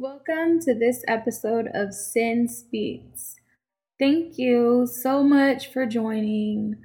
Welcome to this episode of Sin Speaks. Thank you so much for joining.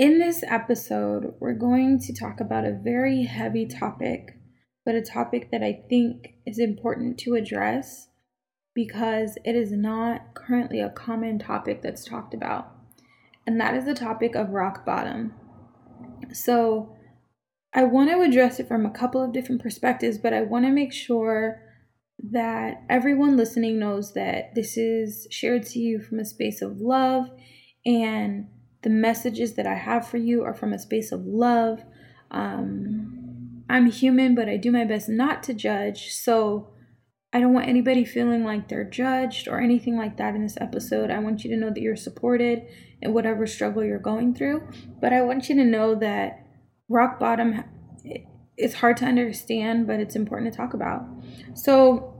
In this episode, we're going to talk about a very heavy topic, but a topic that I think is important to address because it is not currently a common topic that's talked about. And that is the topic of rock bottom. So, I want to address it from a couple of different perspectives, but I want to make sure that everyone listening knows that this is shared to you from a space of love and the messages that I have for you are from a space of love. Um, I'm human, but I do my best not to judge. So I don't want anybody feeling like they're judged or anything like that in this episode. I want you to know that you're supported in whatever struggle you're going through. But I want you to know that rock bottom it's hard to understand, but it's important to talk about. So,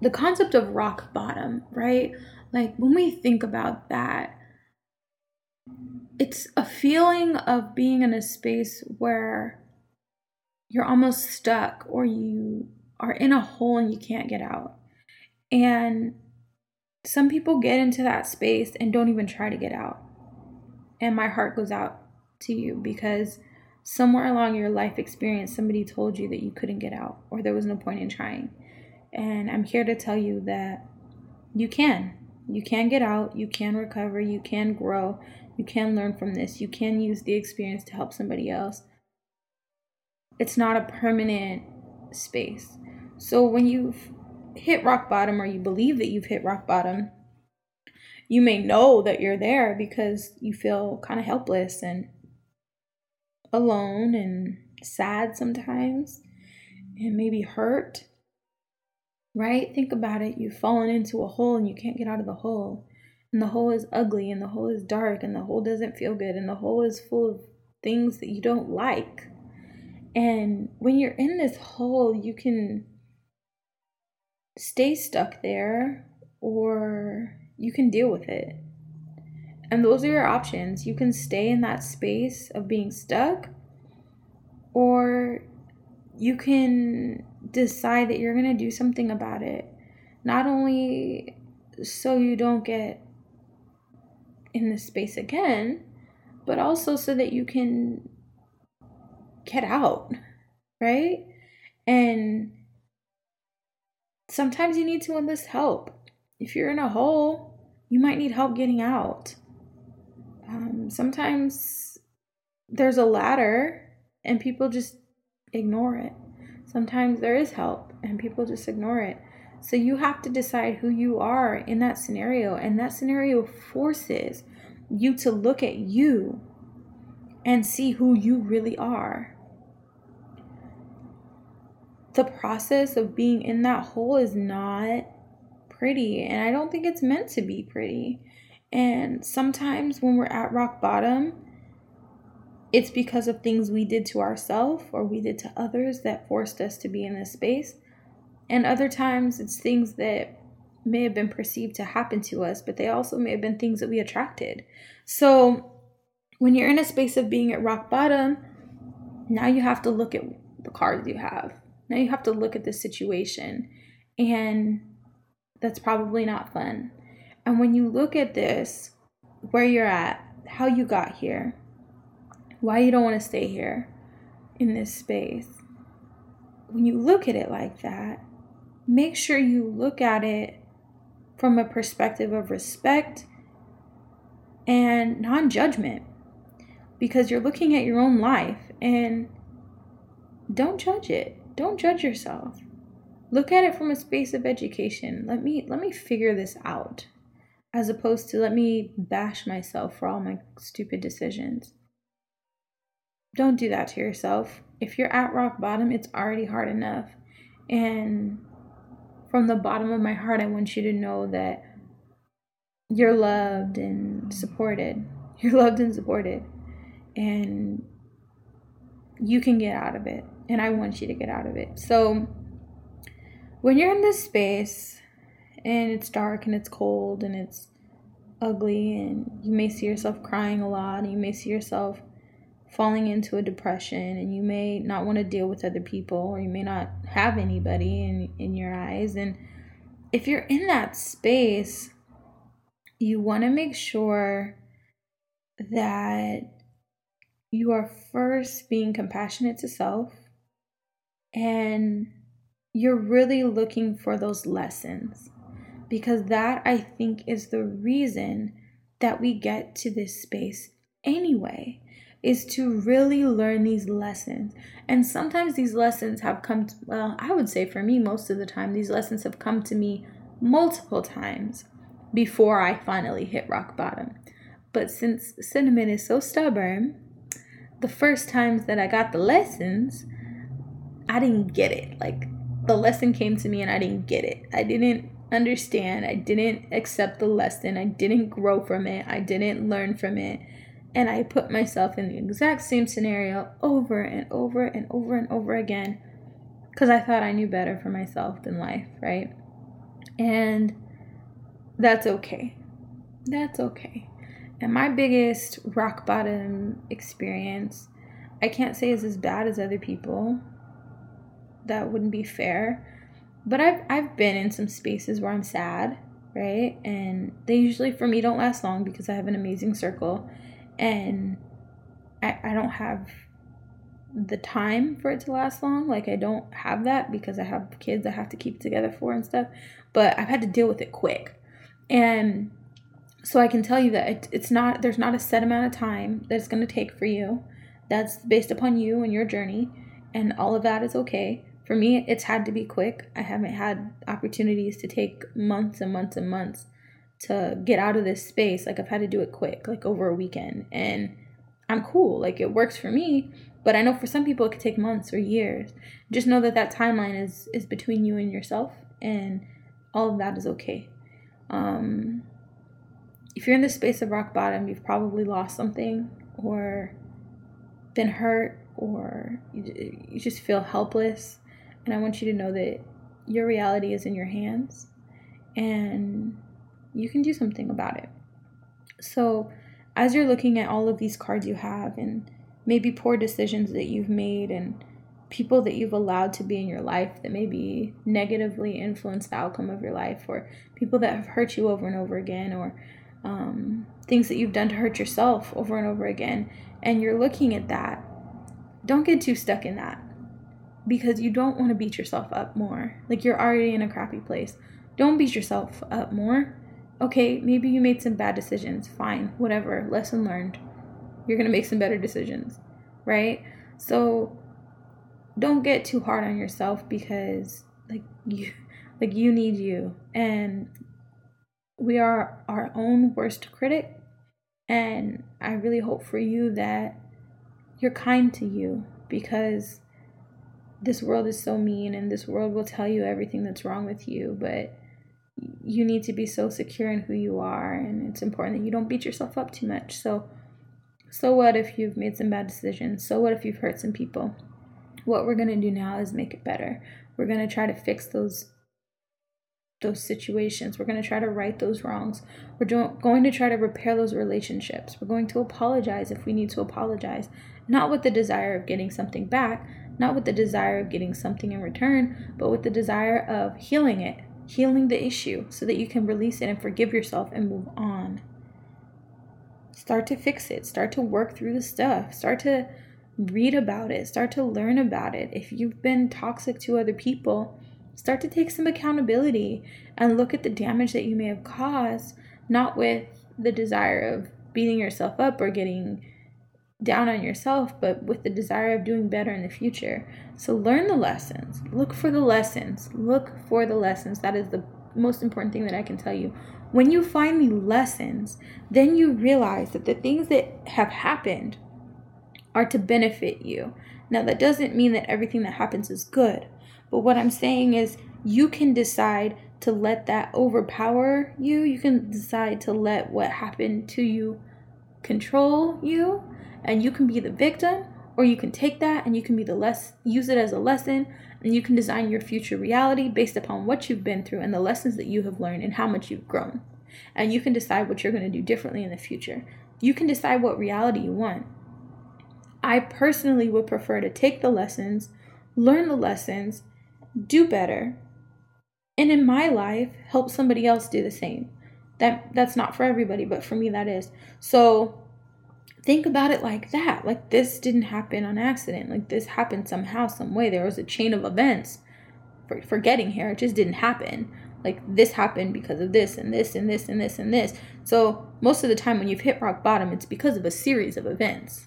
the concept of rock bottom, right? Like when we think about that, it's a feeling of being in a space where you're almost stuck or you are in a hole and you can't get out. And some people get into that space and don't even try to get out. And my heart goes out to you because somewhere along your life experience, somebody told you that you couldn't get out or there was no point in trying. And I'm here to tell you that you can. You can get out, you can recover, you can grow, you can learn from this, you can use the experience to help somebody else. It's not a permanent space. So when you've hit rock bottom or you believe that you've hit rock bottom, you may know that you're there because you feel kind of helpless and alone and sad sometimes and maybe hurt. Right? Think about it. You've fallen into a hole and you can't get out of the hole. And the hole is ugly and the hole is dark and the hole doesn't feel good and the hole is full of things that you don't like. And when you're in this hole, you can stay stuck there or you can deal with it. And those are your options. You can stay in that space of being stuck, or you can decide that you're going to do something about it. Not only so you don't get in this space again, but also so that you can get out, right? And sometimes you need to enlist help. If you're in a hole, you might need help getting out. Um, sometimes there's a ladder and people just ignore it. Sometimes there is help and people just ignore it. So you have to decide who you are in that scenario, and that scenario forces you to look at you and see who you really are. The process of being in that hole is not pretty, and I don't think it's meant to be pretty. And sometimes when we're at rock bottom, it's because of things we did to ourselves or we did to others that forced us to be in this space. And other times it's things that may have been perceived to happen to us, but they also may have been things that we attracted. So when you're in a space of being at rock bottom, now you have to look at the cards you have. Now you have to look at the situation. And that's probably not fun. And when you look at this, where you're at, how you got here, why you don't want to stay here in this space, when you look at it like that, make sure you look at it from a perspective of respect and non judgment because you're looking at your own life and don't judge it. Don't judge yourself. Look at it from a space of education. Let me let me figure this out as opposed to let me bash myself for all my stupid decisions. Don't do that to yourself. If you're at rock bottom, it's already hard enough. And from the bottom of my heart, I want you to know that you're loved and supported. You're loved and supported. And you can get out of it. And I want you to get out of it. So, when you're in this space, and it's dark and it's cold and it's ugly and you may see yourself crying a lot and you may see yourself falling into a depression and you may not want to deal with other people or you may not have anybody in, in your eyes. And if you're in that space, you want to make sure that you are first being compassionate to self and you're really looking for those lessons because that I think is the reason that we get to this space anyway is to really learn these lessons. And sometimes these lessons have come, to, well, I would say for me, most of the time, these lessons have come to me multiple times before I finally hit rock bottom. But since Cinnamon is so stubborn, the first times that I got the lessons, I didn't get it. Like the lesson came to me and I didn't get it. I didn't understand. I didn't accept the lesson. I didn't grow from it. I didn't learn from it. And I put myself in the exact same scenario over and over and over and over again because I thought I knew better for myself than life, right? And that's okay. That's okay. And my biggest rock bottom experience, I can't say is as bad as other people. That wouldn't be fair. But I've I've been in some spaces where I'm sad, right? And they usually for me don't last long because I have an amazing circle and I, I don't have the time for it to last long. Like I don't have that because I have kids I have to keep together for and stuff. But I've had to deal with it quick. And so I can tell you that it, it's not there's not a set amount of time that it's going to take for you. That's based upon you and your journey and all of that is okay. For me, it's had to be quick. I haven't had opportunities to take months and months and months to get out of this space. Like I've had to do it quick, like over a weekend. And I'm cool. Like it works for me, but I know for some people it could take months or years. Just know that that timeline is is between you and yourself and all of that is okay. Um if you're in the space of rock bottom, you've probably lost something or been hurt or you, you just feel helpless. And I want you to know that your reality is in your hands and you can do something about it. So, as you're looking at all of these cards you have and maybe poor decisions that you've made and people that you've allowed to be in your life that maybe negatively influence the outcome of your life or people that have hurt you over and over again or um, things that you've done to hurt yourself over and over again and you're looking at that don't get too stuck in that because you don't want to beat yourself up more. Like you're already in a crappy place. Don't beat yourself up more okay, maybe you made some bad decisions. Fine, whatever. Lesson learned. You're going to make some better decisions, right? So don't get too hard on yourself because like you like you need you and we are our own worst critic and I really hope for you that you're kind to you because this world is so mean and this world will tell you everything that's wrong with you, but you need to be so secure in who you are and it's important that you don't beat yourself up too much. So so what if you've made some bad decisions? So what if you've hurt some people? What we're going to do now is make it better. We're going to try to fix those those situations. We're going to try to right those wrongs. We're do- going to try to repair those relationships. We're going to apologize if we need to apologize. Not with the desire of getting something back not with the desire of getting something in return but with the desire of healing it healing the issue so that you can release it and forgive yourself and move on. Start to fix it, start to work through the stuff, start to read about it, start to learn about it. If you've been toxic to other people, start to take some accountability and look at the damage that you may have caused, not with the desire of beating yourself up or getting down on yourself, but with the desire of doing better in the future. So learn the lessons. Look for the lessons. Look for the lessons. That is the most important thing that I can tell you. When you find the lessons, then you realize that the things that have happened are to benefit you. Now, that doesn't mean that everything that happens is good, but what I'm saying is you can decide to let that overpower you. You can decide to let what happened to you control you and you can be the victim or you can take that and you can be the less use it as a lesson and you can design your future reality based upon what you've been through and the lessons that you have learned and how much you've grown and you can decide what you're going to do differently in the future you can decide what reality you want I personally would prefer to take the lessons, learn the lessons, do better, and in my life help somebody else do the same. That that's not for everybody, but for me that is. So think about it like that. Like this didn't happen on accident. Like this happened somehow, some way. There was a chain of events for, for getting here. It just didn't happen. Like this happened because of this and this and this and this and this. So most of the time when you've hit rock bottom, it's because of a series of events.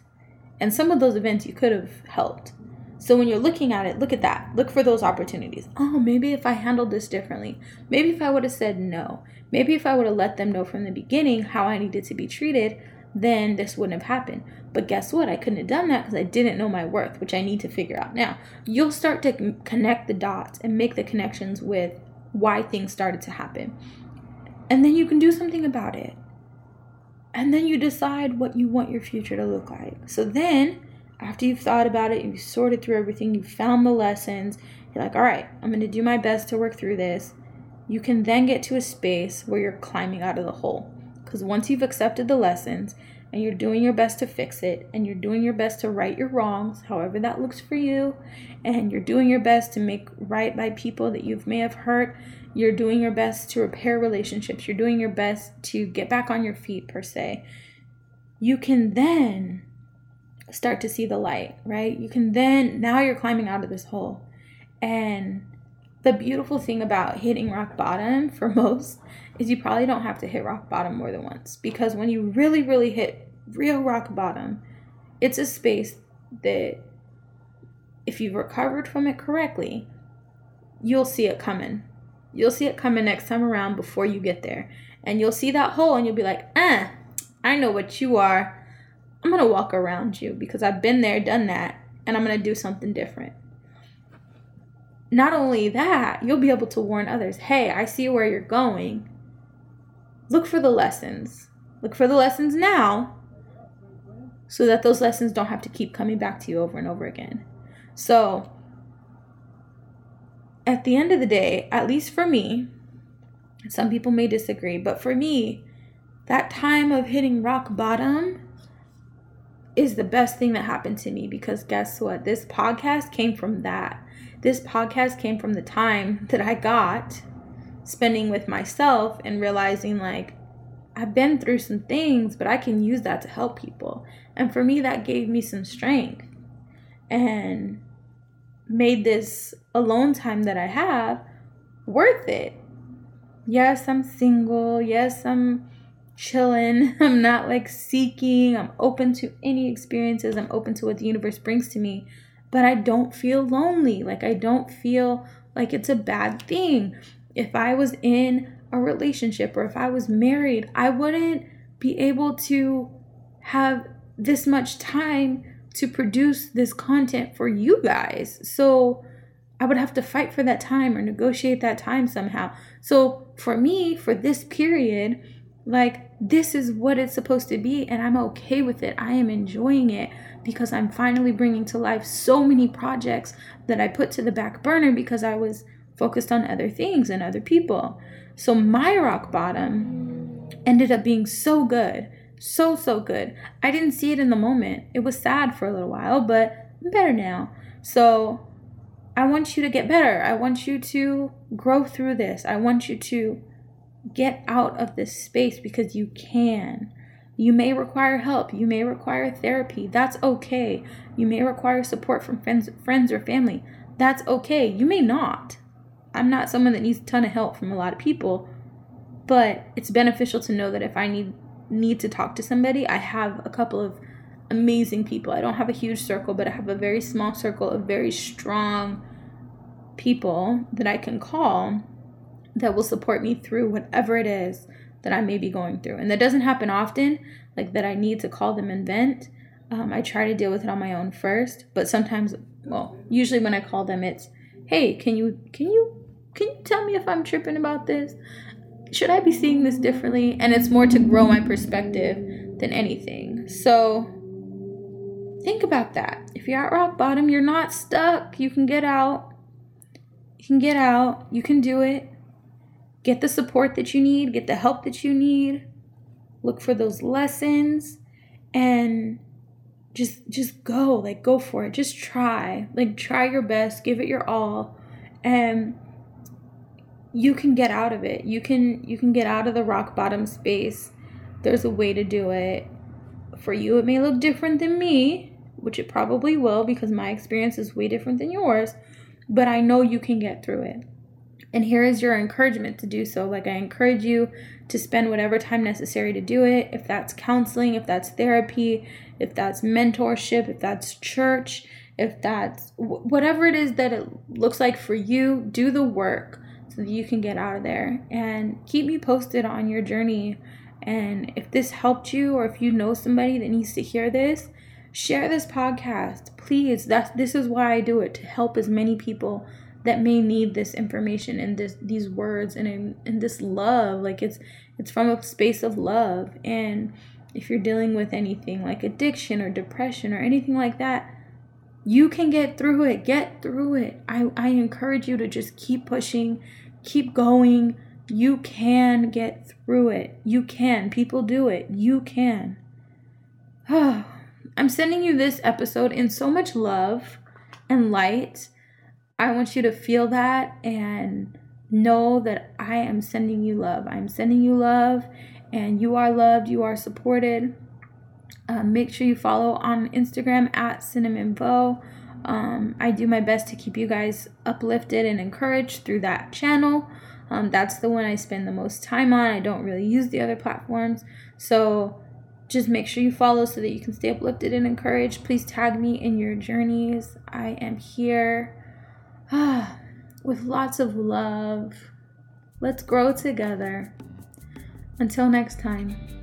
And some of those events you could have helped. So when you're looking at it, look at that. Look for those opportunities. Oh, maybe if I handled this differently. Maybe if I would have said no. Maybe if I would have let them know from the beginning how I needed to be treated, then this wouldn't have happened. But guess what? I couldn't have done that because I didn't know my worth, which I need to figure out now. You'll start to connect the dots and make the connections with why things started to happen. And then you can do something about it. And then you decide what you want your future to look like. So then, after you've thought about it, you've sorted through everything, you've found the lessons, you're like, all right, I'm going to do my best to work through this. You can then get to a space where you're climbing out of the hole. Because once you've accepted the lessons and you're doing your best to fix it and you're doing your best to right your wrongs, however that looks for you, and you're doing your best to make right by people that you may have hurt, you're doing your best to repair relationships, you're doing your best to get back on your feet, per se, you can then start to see the light, right? You can then, now you're climbing out of this hole. And the beautiful thing about hitting rock bottom for most is you probably don't have to hit rock bottom more than once because when you really, really hit real rock bottom, it's a space that if you've recovered from it correctly, you'll see it coming. You'll see it coming next time around before you get there. And you'll see that hole and you'll be like, eh, I know what you are. I'm going to walk around you because I've been there, done that, and I'm going to do something different not only that, you'll be able to warn others hey, I see where you're going. Look for the lessons. Look for the lessons now so that those lessons don't have to keep coming back to you over and over again. So, at the end of the day, at least for me, some people may disagree, but for me, that time of hitting rock bottom is the best thing that happened to me because guess what? This podcast came from that. This podcast came from the time that I got spending with myself and realizing like I've been through some things, but I can use that to help people. And for me, that gave me some strength and made this alone time that I have worth it. Yes, I'm single. Yes, I'm chilling. I'm not like seeking. I'm open to any experiences. I'm open to what the universe brings to me. But I don't feel lonely. Like, I don't feel like it's a bad thing. If I was in a relationship or if I was married, I wouldn't be able to have this much time to produce this content for you guys. So I would have to fight for that time or negotiate that time somehow. So for me, for this period, like this is what it's supposed to be, and I'm okay with it. I am enjoying it because I'm finally bringing to life so many projects that I put to the back burner because I was focused on other things and other people. So my rock bottom ended up being so good. So, so good. I didn't see it in the moment. It was sad for a little while, but I'm better now. So I want you to get better. I want you to grow through this. I want you to get out of this space because you can. You may require help. You may require therapy. That's okay. You may require support from friends, friends or family. That's okay. You may not. I'm not someone that needs a ton of help from a lot of people, but it's beneficial to know that if I need need to talk to somebody, I have a couple of amazing people. I don't have a huge circle, but I have a very small circle of very strong people that I can call that will support me through whatever it is that I may be going through. And that doesn't happen often, like that I need to call them and vent. Um, I try to deal with it on my own first, but sometimes, well, usually when I call them, it's, hey, can you, can you can you tell me if I'm tripping about this? Should I be seeing this differently? And it's more to grow my perspective than anything. So think about that. If you're at rock bottom, you're not stuck. You can get out. You can get out. You can do it. Get the support that you need, get the help that you need. Look for those lessons and just just go, like go for it. Just try. Like try your best, give it your all and you can get out of it. You can you can get out of the rock bottom space. There's a way to do it. For you it may look different than me, which it probably will because my experience is way different than yours, but I know you can get through it. And here is your encouragement to do so. Like, I encourage you to spend whatever time necessary to do it. If that's counseling, if that's therapy, if that's mentorship, if that's church, if that's whatever it is that it looks like for you, do the work so that you can get out of there. And keep me posted on your journey. And if this helped you, or if you know somebody that needs to hear this, share this podcast. Please. That's this is why I do it to help as many people that may need this information and this these words and and this love. Like it's it's from a space of love. And if you're dealing with anything like addiction or depression or anything like that you can get through it. Get through it. I i encourage you to just keep pushing keep going. You can get through it. You can. People do it. You can. I'm sending you this episode in so much love and light I want you to feel that and know that I am sending you love. I'm sending you love, and you are loved, you are supported. Uh, make sure you follow on Instagram at Cinnamon. Um, I do my best to keep you guys uplifted and encouraged through that channel. Um, that's the one I spend the most time on. I don't really use the other platforms. So just make sure you follow so that you can stay uplifted and encouraged. Please tag me in your journeys. I am here with lots of love. Let's grow together. Until next time.